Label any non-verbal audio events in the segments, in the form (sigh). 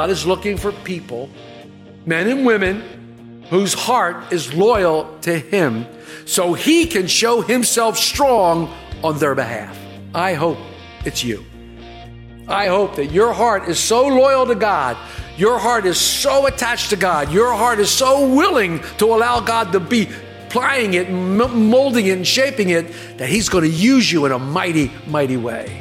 God is looking for people, men and women, whose heart is loyal to Him so He can show Himself strong on their behalf. I hope it's you. I hope that your heart is so loyal to God, your heart is so attached to God, your heart is so willing to allow God to be plying it, molding it, and shaping it, that He's going to use you in a mighty, mighty way.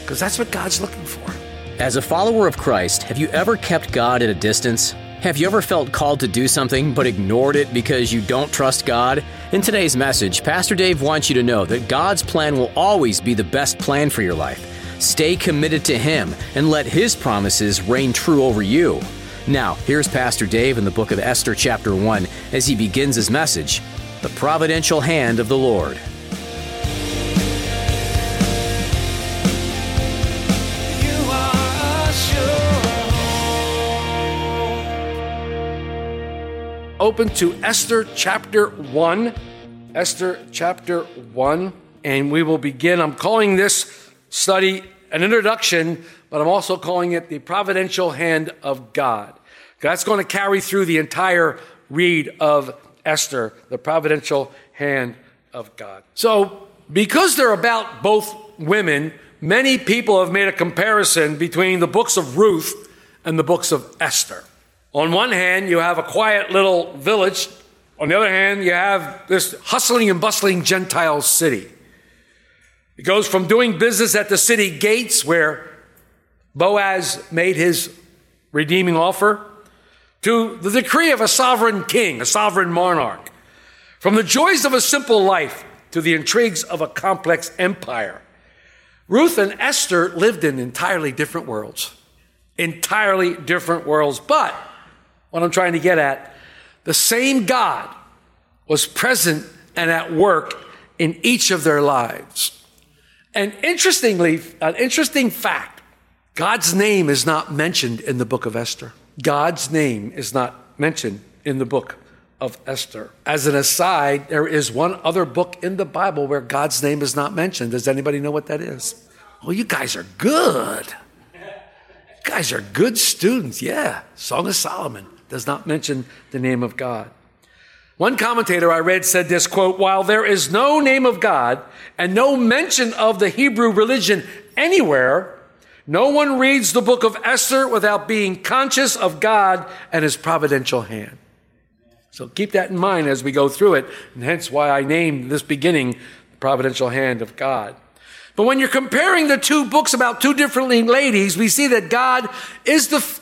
Because that's what God's looking for. As a follower of Christ, have you ever kept God at a distance? Have you ever felt called to do something but ignored it because you don't trust God? In today's message, Pastor Dave wants you to know that God's plan will always be the best plan for your life. Stay committed to Him and let His promises reign true over you. Now, here's Pastor Dave in the book of Esther, chapter 1, as he begins his message The Providential Hand of the Lord. Open to Esther chapter 1. Esther chapter 1. And we will begin. I'm calling this study an introduction, but I'm also calling it the providential hand of God. That's going to carry through the entire read of Esther, the providential hand of God. So, because they're about both women, many people have made a comparison between the books of Ruth and the books of Esther. On one hand, you have a quiet little village. On the other hand, you have this hustling and bustling Gentile city. It goes from doing business at the city gates where Boaz made his redeeming offer to the decree of a sovereign king, a sovereign monarch. From the joys of a simple life to the intrigues of a complex empire. Ruth and Esther lived in entirely different worlds. Entirely different worlds. But what I'm trying to get at, the same God was present and at work in each of their lives. And interestingly, an interesting fact God's name is not mentioned in the book of Esther. God's name is not mentioned in the book of Esther. As an aside, there is one other book in the Bible where God's name is not mentioned. Does anybody know what that is? Well, you guys are good. You guys are good students. Yeah. Song of Solomon does not mention the name of God. One commentator I read said this quote, while there is no name of God and no mention of the Hebrew religion anywhere, no one reads the book of Esther without being conscious of God and his providential hand. So keep that in mind as we go through it, and hence why I named this beginning the providential hand of God. But when you're comparing the two books about two different ladies, we see that God is the,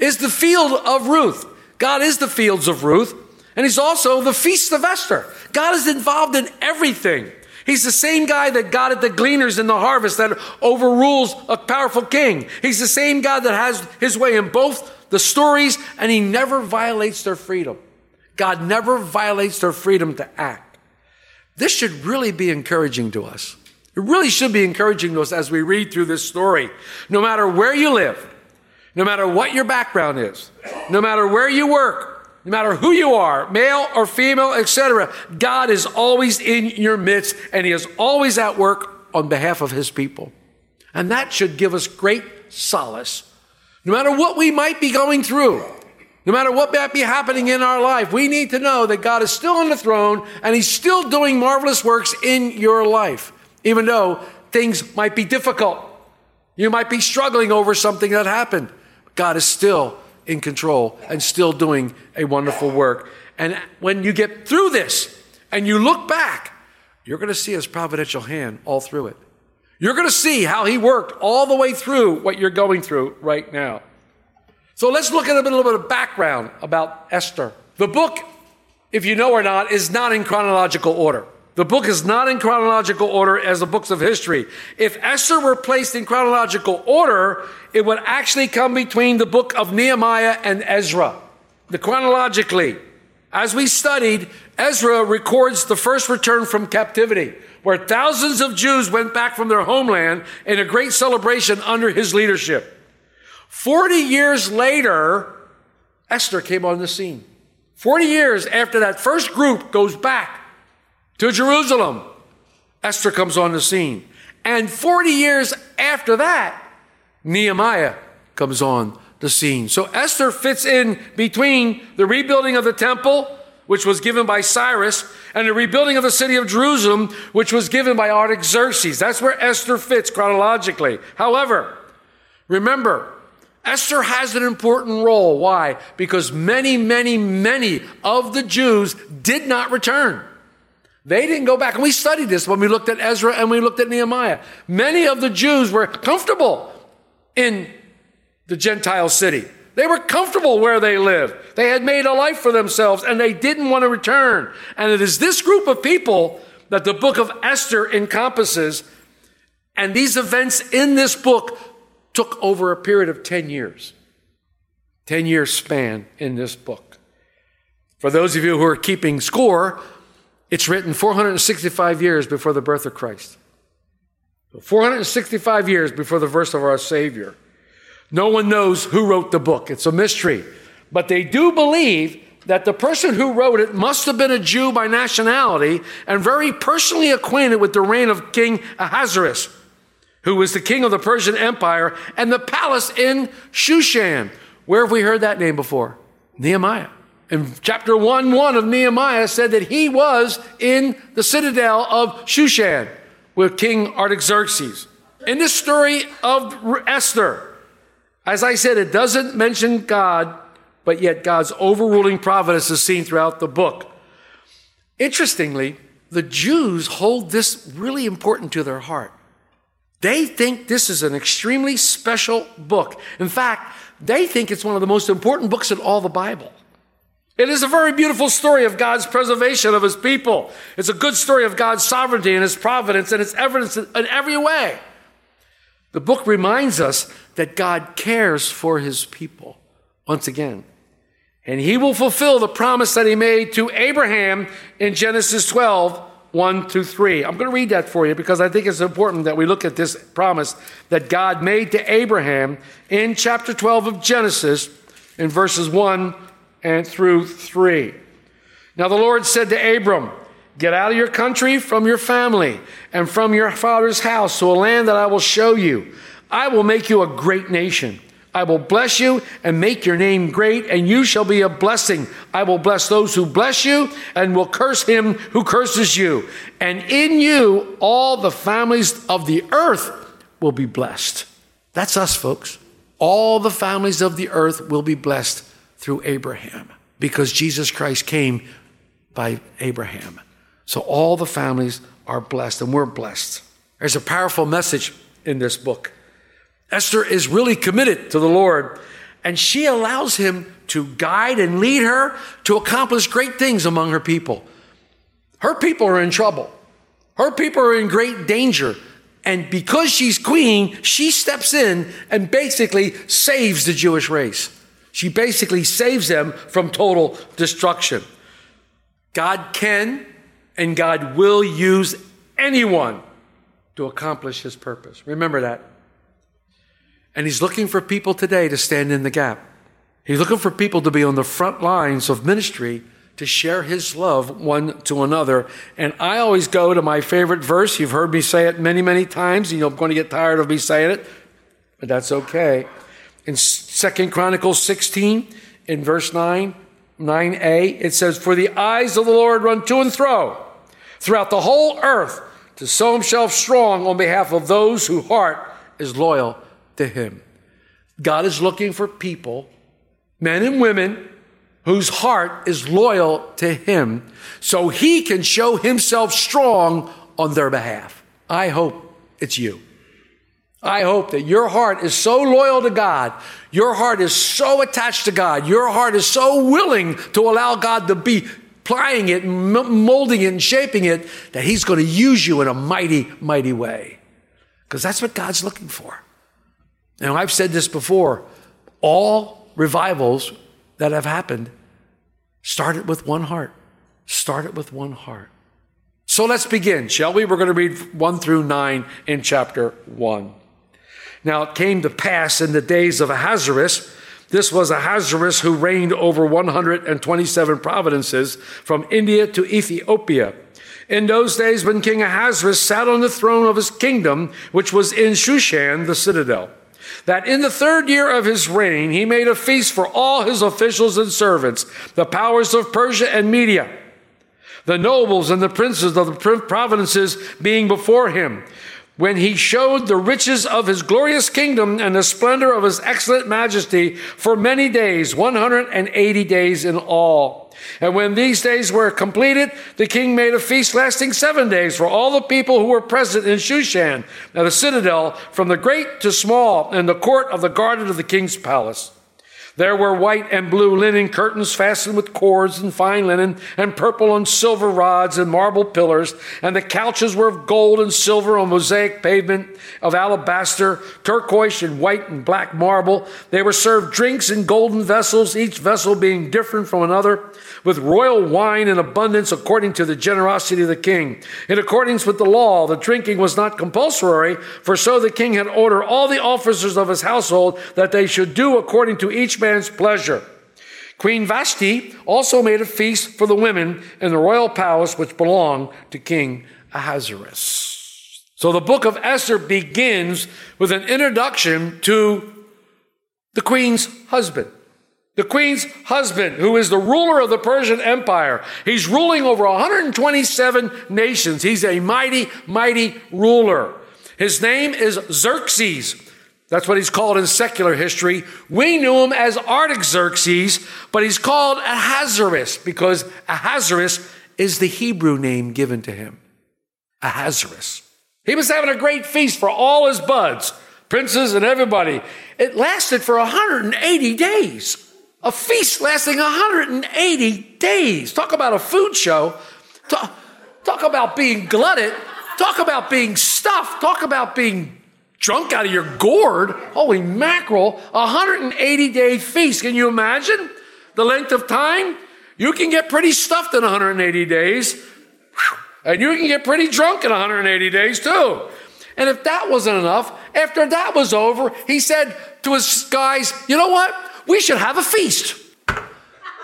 is the field of Ruth. God is the fields of Ruth, and He's also the feast of Esther. God is involved in everything. He's the same guy that got at the gleaners in the harvest that overrules a powerful king. He's the same God that has his way in both the stories, and He never violates their freedom. God never violates their freedom to act. This should really be encouraging to us. It really should be encouraging to us as we read through this story. No matter where you live, no matter what your background is, no matter where you work, no matter who you are, male or female, etc., God is always in your midst and He is always at work on behalf of His people. And that should give us great solace. No matter what we might be going through, no matter what might be happening in our life, we need to know that God is still on the throne and He's still doing marvelous works in your life, even though things might be difficult. You might be struggling over something that happened. God is still in control and still doing a wonderful work. And when you get through this and you look back, you're going to see His providential hand all through it. You're going to see how He worked all the way through what you're going through right now. So let's look at a little bit of background about Esther. The book, if you know or not, is not in chronological order. The book is not in chronological order as the books of history. If Esther were placed in chronological order, it would actually come between the book of Nehemiah and Ezra. The chronologically, as we studied, Ezra records the first return from captivity, where thousands of Jews went back from their homeland in a great celebration under his leadership. 40 years later, Esther came on the scene. 40 years after that first group goes back to Jerusalem, Esther comes on the scene. And 40 years after that, Nehemiah comes on the scene. So Esther fits in between the rebuilding of the temple, which was given by Cyrus, and the rebuilding of the city of Jerusalem, which was given by Artaxerxes. That's where Esther fits chronologically. However, remember, Esther has an important role. Why? Because many, many, many of the Jews did not return. They didn't go back. And we studied this when we looked at Ezra and we looked at Nehemiah. Many of the Jews were comfortable in the Gentile city. They were comfortable where they lived. They had made a life for themselves and they didn't want to return. And it is this group of people that the book of Esther encompasses. And these events in this book took over a period of 10 years. 10 year span in this book. For those of you who are keeping score, it's written 465 years before the birth of Christ. 465 years before the birth of our Savior. No one knows who wrote the book. It's a mystery. But they do believe that the person who wrote it must have been a Jew by nationality and very personally acquainted with the reign of King Ahasuerus, who was the king of the Persian Empire, and the palace in Shushan. Where have we heard that name before? Nehemiah. In chapter 1 1 of Nehemiah said that he was in the citadel of Shushan with King Artaxerxes. In this story of Esther, as I said, it doesn't mention God, but yet God's overruling providence is seen throughout the book. Interestingly, the Jews hold this really important to their heart. They think this is an extremely special book. In fact, they think it's one of the most important books in all the Bible. It is a very beautiful story of God's preservation of his people. It's a good story of God's sovereignty and his providence and its evidence in every way. The book reminds us that God cares for his people once again. And he will fulfill the promise that he made to Abraham in Genesis 12, 1 to 3. I'm going to read that for you because I think it's important that we look at this promise that God made to Abraham in chapter 12 of Genesis in verses 1 and through 3. Now the Lord said to Abram, Get out of your country, from your family, and from your father's house to a land that I will show you. I will make you a great nation. I will bless you and make your name great, and you shall be a blessing. I will bless those who bless you, and will curse him who curses you. And in you, all the families of the earth will be blessed. That's us, folks. All the families of the earth will be blessed through Abraham because Jesus Christ came by Abraham. So all the families are blessed and we're blessed. There's a powerful message in this book. Esther is really committed to the Lord and she allows him to guide and lead her to accomplish great things among her people. Her people are in trouble. Her people are in great danger. And because she's queen, she steps in and basically saves the Jewish race. She basically saves them from total destruction. God can and God will use anyone to accomplish his purpose. Remember that. And he's looking for people today to stand in the gap. He's looking for people to be on the front lines of ministry to share his love one to another. And I always go to my favorite verse. You've heard me say it many, many times. and You're going to get tired of me saying it, but that's okay. In Second Chronicles 16, in verse 9, 9a, it says, For the eyes of the Lord run to and fro throughout the whole earth to show himself strong on behalf of those whose heart is loyal to him. God is looking for people, men and women, whose heart is loyal to him so he can show himself strong on their behalf. I hope it's you. I hope that your heart is so loyal to God, your heart is so attached to God, your heart is so willing to allow God to be plying it, molding it, and shaping it, that He's going to use you in a mighty, mighty way. Because that's what God's looking for. Now, I've said this before all revivals that have happened started with one heart. Started with one heart. So let's begin, shall we? We're going to read 1 through 9 in chapter 1. Now it came to pass in the days of Ahasuerus, this was Ahasuerus who reigned over 127 provinces from India to Ethiopia. In those days, when King Ahasuerus sat on the throne of his kingdom, which was in Shushan, the citadel, that in the third year of his reign, he made a feast for all his officials and servants, the powers of Persia and Media, the nobles and the princes of the provinces being before him when he showed the riches of his glorious kingdom and the splendor of his excellent majesty for many days, 180 days in all. And when these days were completed, the king made a feast lasting seven days for all the people who were present in Shushan, at the citadel, from the great to small, in the court of the garden of the king's palace. There were white and blue linen curtains fastened with cords and fine linen, and purple and silver rods and marble pillars. And the couches were of gold and silver on mosaic pavement of alabaster, turquoise and white and black marble. They were served drinks in golden vessels, each vessel being different from another, with royal wine in abundance according to the generosity of the king. In accordance with the law, the drinking was not compulsory, for so the king had ordered all the officers of his household that they should do according to each man's pleasure. Queen Vashti also made a feast for the women in the royal palace which belonged to King Ahasuerus. So the book of Esther begins with an introduction to the queen's husband. The queen's husband, who is the ruler of the Persian Empire. He's ruling over 127 nations. He's a mighty, mighty ruler. His name is Xerxes. That's what he's called in secular history. We knew him as Artaxerxes, but he's called Ahasuerus because Ahasuerus is the Hebrew name given to him. Ahasuerus. He was having a great feast for all his buds, princes and everybody. It lasted for 180 days. A feast lasting 180 days. Talk about a food show. Talk, talk about being glutted. Talk about being stuffed. Talk about being drunk out of your gourd. Holy mackerel, 180 day feast. Can you imagine the length of time? You can get pretty stuffed in 180 days. And you can get pretty drunk in 180 days too. And if that wasn't enough, after that was over, he said to his guys, you know what? We should have a feast.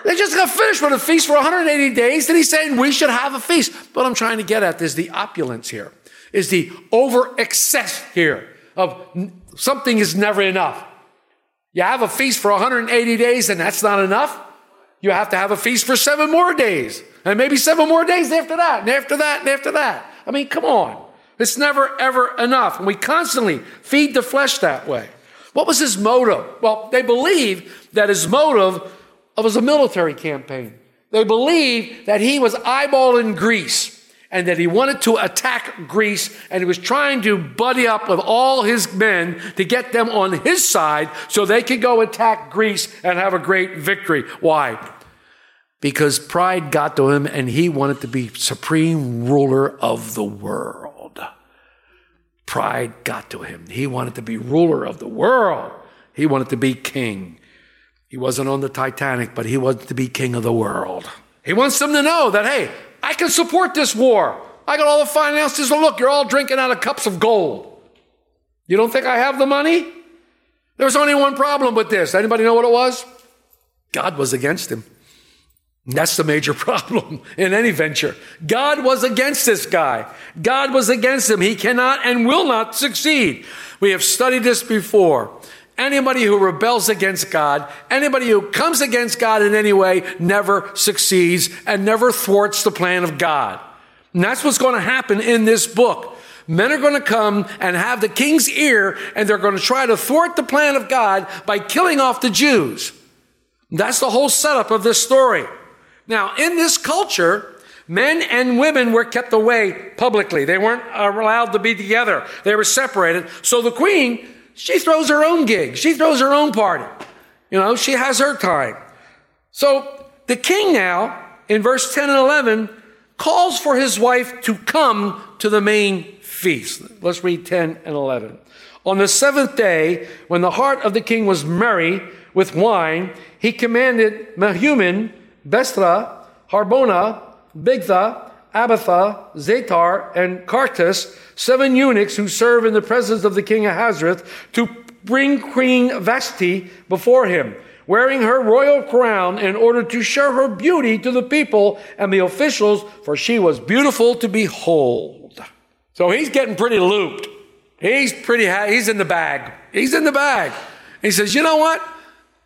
They just got finished with a feast for 180 days, and he's saying we should have a feast. What I'm trying to get at is the opulence here, is the over excess here of something is never enough. You have a feast for 180 days and that's not enough. You have to have a feast for seven more days and maybe seven more days after that and after that and after that. I mean, come on. It's never ever enough. And we constantly feed the flesh that way. What was his motive? Well, they believe that his motive was a military campaign. They believe that he was eyeballing Greece and that he wanted to attack Greece and he was trying to buddy up with all his men to get them on his side so they could go attack Greece and have a great victory. Why? Because pride got to him and he wanted to be supreme ruler of the world. Pride got to him. He wanted to be ruler of the world. He wanted to be king. He wasn't on the Titanic, but he wanted to be king of the world. He wants them to know that, hey, I can support this war. I got all the finances. Look, you're all drinking out of cups of gold. You don't think I have the money? There was only one problem with this. Anybody know what it was? God was against him. That's the major (laughs) problem in any venture. God was against this guy. God was against him. He cannot and will not succeed. We have studied this before. Anybody who rebels against God, anybody who comes against God in any way, never succeeds and never thwarts the plan of God. And that's what's going to happen in this book. Men are going to come and have the king's ear, and they're going to try to thwart the plan of God by killing off the Jews. That's the whole setup of this story. Now, in this culture, men and women were kept away publicly. They weren't allowed to be together. They were separated. So the queen she throws her own gig. She throws her own party. You know, she has her time. So the king now in verse 10 and 11, calls for his wife to come to the main feast. Let's read 10 and 11. On the seventh day, when the heart of the king was merry with wine, he commanded Mehuman, Bestra, Harbona, Bigtha, Abatha, Zetar, and Cartus, seven eunuchs who serve in the presence of the king Ahasuerus, to bring Queen Vashti before him, wearing her royal crown in order to show her beauty to the people and the officials, for she was beautiful to behold. So he's getting pretty looped. He's pretty, ha- he's in the bag. He's in the bag. He says, you know what?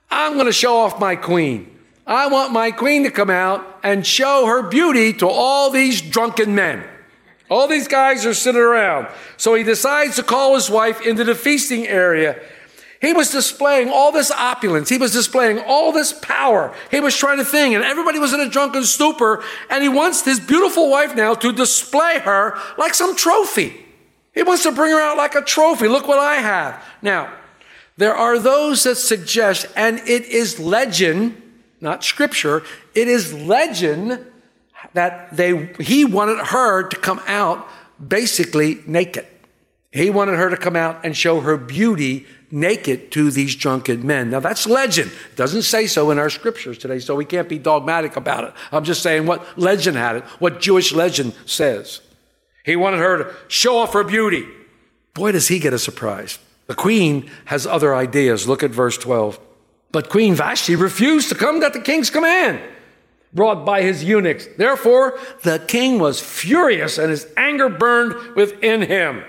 I'm going to show off my queen. I want my queen to come out and show her beauty to all these drunken men. All these guys are sitting around. So he decides to call his wife into the feasting area. He was displaying all this opulence. He was displaying all this power. He was trying to think, and everybody was in a drunken stupor. And he wants his beautiful wife now to display her like some trophy. He wants to bring her out like a trophy. Look what I have. Now, there are those that suggest, and it is legend, not scripture, it is legend that they he wanted her to come out basically naked. He wanted her to come out and show her beauty naked to these drunken men. Now that's legend. It doesn't say so in our scriptures today, so we can't be dogmatic about it. I'm just saying what legend had it, what Jewish legend says. He wanted her to show off her beauty. Boy, does he get a surprise. The queen has other ideas. Look at verse 12. But Queen Vashti refused to come at the king's command, brought by his eunuchs. Therefore, the king was furious and his anger burned within him.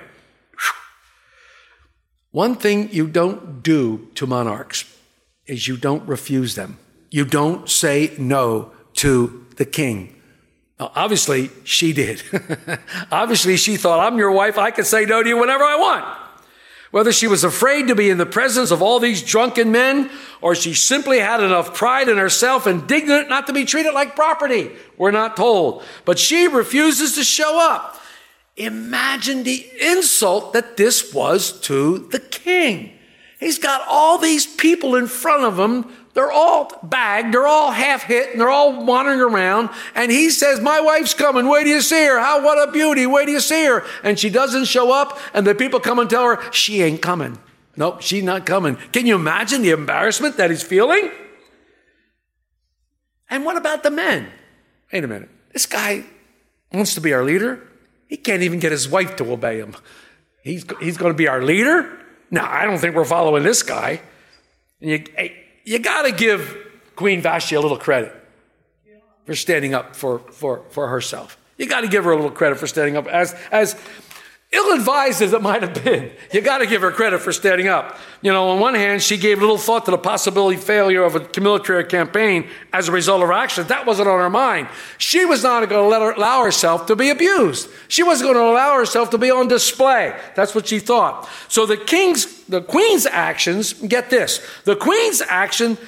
One thing you don't do to monarchs is you don't refuse them. You don't say no to the king. Now, obviously, she did. (laughs) obviously, she thought, I'm your wife. I can say no to you whenever I want. Whether she was afraid to be in the presence of all these drunken men, or she simply had enough pride in herself, indignant not to be treated like property, we're not told. But she refuses to show up. Imagine the insult that this was to the king. He's got all these people in front of him. They're all bagged, they're all half hit, and they're all wandering around. And he says, My wife's coming. Wait do you see her? How, what a beauty. Wait do you see her? And she doesn't show up, and the people come and tell her, She ain't coming. Nope, she's not coming. Can you imagine the embarrassment that he's feeling? And what about the men? Wait a minute. This guy wants to be our leader. He can't even get his wife to obey him. He's, he's going to be our leader? No, I don't think we're following this guy. And you, hey, you got to give Queen Vashti a little credit for standing up for, for, for herself. You got to give her a little credit for standing up. As, as ill advised as it might have been, you got to give her credit for standing up. You know, on one hand, she gave little thought to the possibility failure of a military campaign as a result of her actions. That wasn't on her mind. She was not going to let her, allow herself to be abused. She wasn't going to allow herself to be on display. That's what she thought. So the king's, the queen's actions, get this, the queen's action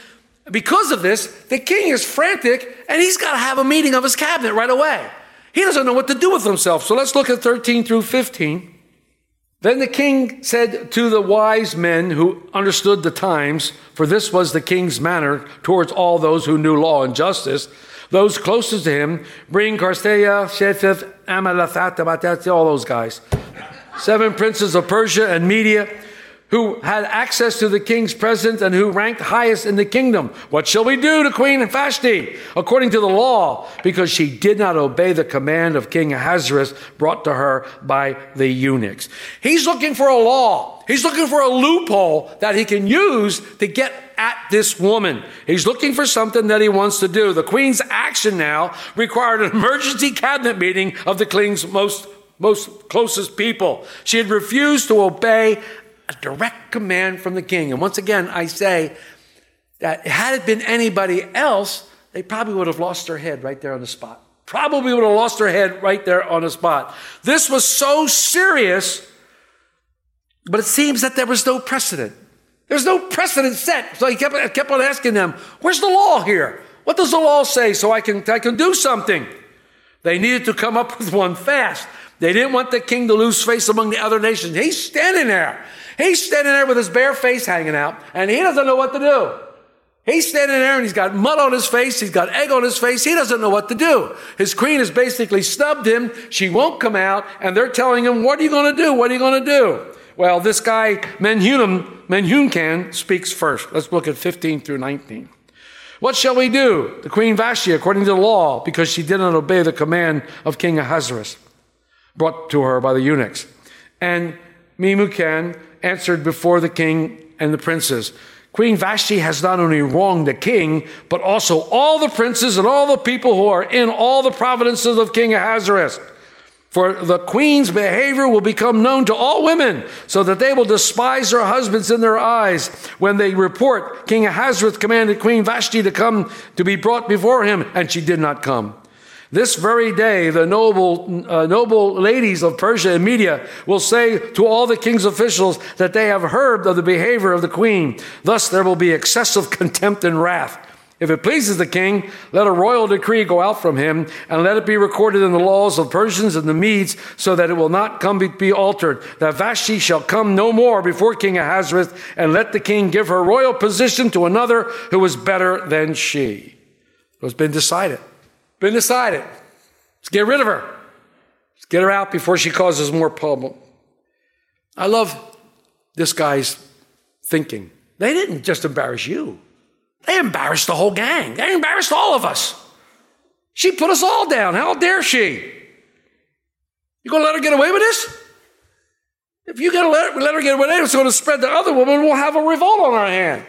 because of this, the king is frantic and he's got to have a meeting of his cabinet right away. He doesn't know what to do with himself. So let's look at 13 through 15. Then the king said to the wise men who understood the times, for this was the king's manner towards all those who knew law and justice, those closest to him, bring Karsteya, Shetheth, Amalathat, Abatat, all those guys. Seven princes of Persia and Media who had access to the king's presence and who ranked highest in the kingdom. What shall we do to Queen Vashti according to the law? Because she did not obey the command of King Ahasuerus brought to her by the eunuchs. He's looking for a law. He's looking for a loophole that he can use to get at this woman. He's looking for something that he wants to do. The queen's action now required an emergency cabinet meeting of the king's most most closest people. She had refused to obey a direct command from the king. And once again, I say that had it been anybody else, they probably would have lost their head right there on the spot. Probably would have lost their head right there on the spot. This was so serious, but it seems that there was no precedent. There's no precedent set. So he kept, kept on asking them, Where's the law here? What does the law say so I can, I can do something? They needed to come up (laughs) with one fast. They didn't want the king to lose face among the other nations. He's standing there. He's standing there with his bare face hanging out, and he doesn't know what to do. He's standing there and he's got mud on his face. He's got egg on his face. He doesn't know what to do. His queen has basically snubbed him. She won't come out and they're telling him, what are you going to do? What are you going to do? Well, this guy, Menhunam, Menhunkan, speaks first. Let's look at 15 through 19. What shall we do? The queen Vashti, according to the law, because she did not obey the command of King Ahasuerus, brought to her by the eunuchs. And Memucan answered before the king and the princes. Queen Vashti has not only wronged the king, but also all the princes and all the people who are in all the provinces of King Ahasuerus. For the queen's behavior will become known to all women, so that they will despise their husbands in their eyes when they report King Ahasuerus commanded Queen Vashti to come to be brought before him, and she did not come. This very day, the noble, uh, noble ladies of Persia and Media will say to all the king's officials that they have heard of the behavior of the queen. Thus, there will be excessive contempt and wrath. If it pleases the king, let a royal decree go out from him, and let it be recorded in the laws of Persians and the Medes, so that it will not come be, altered. That Vashti shall come no more before King Ahasuerus, and let the king give her royal position to another who is better than she. It has been decided. Been decided. Let's get rid of her. Let's get her out before she causes more problem. I love this guy's thinking. They didn't just embarrass you. They embarrassed the whole gang. They embarrassed all of us. She put us all down. How dare she? You gonna let her get away with this? If you gotta let, let her get away with it, it's gonna spread to other women. We'll have a revolt on our hand.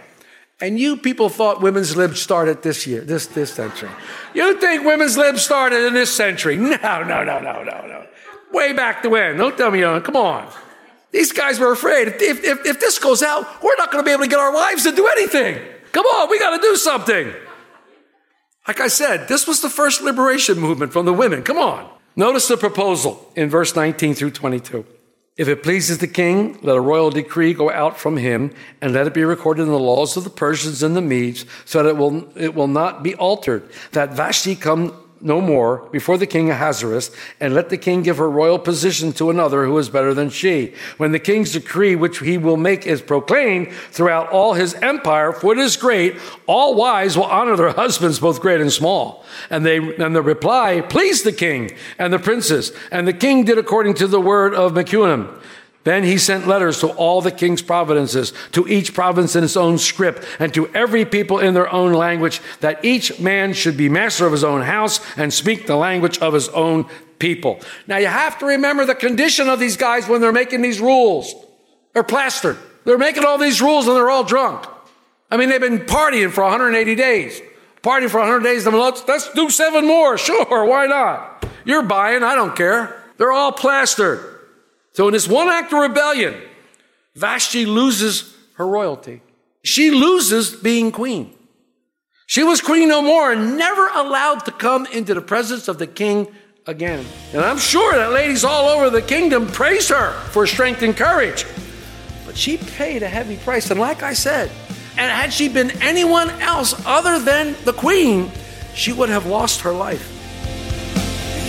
And you people thought women's lib started this year, this this century. You think women's lib started in this century? (laughs) No, no, no, no, no, no. Way back to when? Don't tell me you. Come on. These guys were afraid. If, if, if this goes out, we're not going to be able to get our wives to do anything. Come on, we got to do something. Like I said, this was the first liberation movement from the women. Come on. Notice the proposal in verse 19 through 22. If it pleases the king, let a royal decree go out from him, and let it be recorded in the laws of the Persians and the Medes, so that it will, it will not be altered, that Vashti come no more before the king Ahasuerus, and let the king give her royal position to another who is better than she. When the king's decree, which he will make, is proclaimed throughout all his empire, for it is great, all wives will honor their husbands, both great and small. And they, and the reply pleased the king and the princes, and the king did according to the word of Mecunim. Then he sent letters to all the king's provinces, to each province in its own script, and to every people in their own language, that each man should be master of his own house and speak the language of his own people. Now you have to remember the condition of these guys when they're making these rules. They're plastered. They're making all these rules and they're all drunk. I mean, they've been partying for 180 days. Partying for 100 days. Let's, let's do seven more. (laughs) Sure, why not? You're buying. I don't care. They're all plastered. So in this one act of rebellion, Vashti loses her royalty. She loses being queen. She was queen no more and never allowed to come into the presence of the king again. And I'm sure that ladies all over the kingdom praise her for strength and courage. But she paid a heavy price. And like I said, and had she been anyone else other than the queen, she would have lost her life.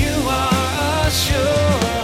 You are a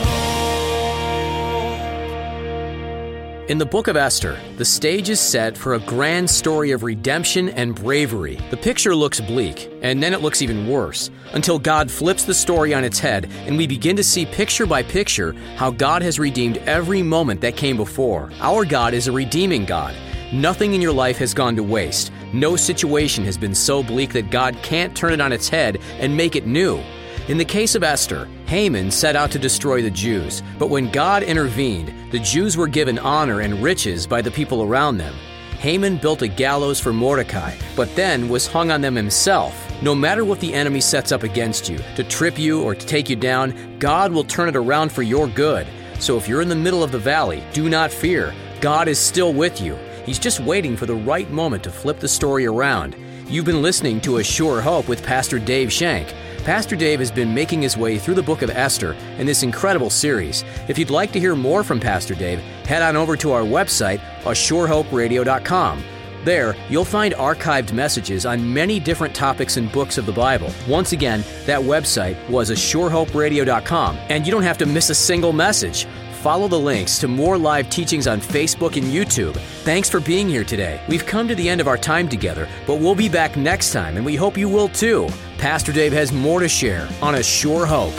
In the book of Esther, the stage is set for a grand story of redemption and bravery. The picture looks bleak, and then it looks even worse, until God flips the story on its head and we begin to see picture by picture how God has redeemed every moment that came before. Our God is a redeeming God. Nothing in your life has gone to waste. No situation has been so bleak that God can't turn it on its head and make it new. In the case of Esther, Haman set out to destroy the Jews, but when God intervened, the Jews were given honor and riches by the people around them. Haman built a gallows for Mordecai, but then was hung on them himself. No matter what the enemy sets up against you, to trip you or to take you down, God will turn it around for your good. So if you're in the middle of the valley, do not fear. God is still with you. He's just waiting for the right moment to flip the story around. You've been listening to A Sure Hope with Pastor Dave Shank. Pastor Dave has been making his way through the book of Esther in this incredible series. If you'd like to hear more from Pastor Dave, head on over to our website, ASureHopeRadio.com. There, you'll find archived messages on many different topics and books of the Bible. Once again, that website was ASureHopeRadio.com, and you don't have to miss a single message. Follow the links to more live teachings on Facebook and YouTube. Thanks for being here today. We've come to the end of our time together, but we'll be back next time, and we hope you will too. Pastor Dave has more to share on A Sure Hope.